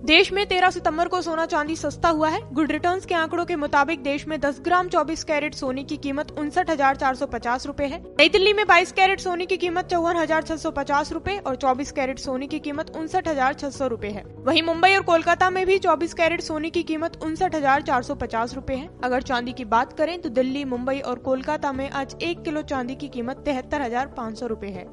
देश में 13 सितंबर को सोना चांदी सस्ता हुआ है। गुड रिटर्न्स के आंकड़ों के मुताबिक देश में 10 ग्राम 24 कैरेट सोने की कीमत उनसठ हज़ार चार सौ पचास रूपए है। नई दिल्ली में 22 कैरेट सोने की कीमत चौवन हज़ार छह सौ पचास रूपए और 24 कैरेट सोने की कीमत उनसठ हज़ार छह सौ रूपए है। वहीं मुंबई और कोलकाता में भी 24 कैरेट सोने की कीमत उनसठ हज़ार चार सौ पचास रूपए है। अगर चांदी की बात करें तो दिल्ली, मुंबई और कोलकाता में आज एक किलो चांदी की कीमत तिहत्तर हज़ार पाँच सौ रूपए है।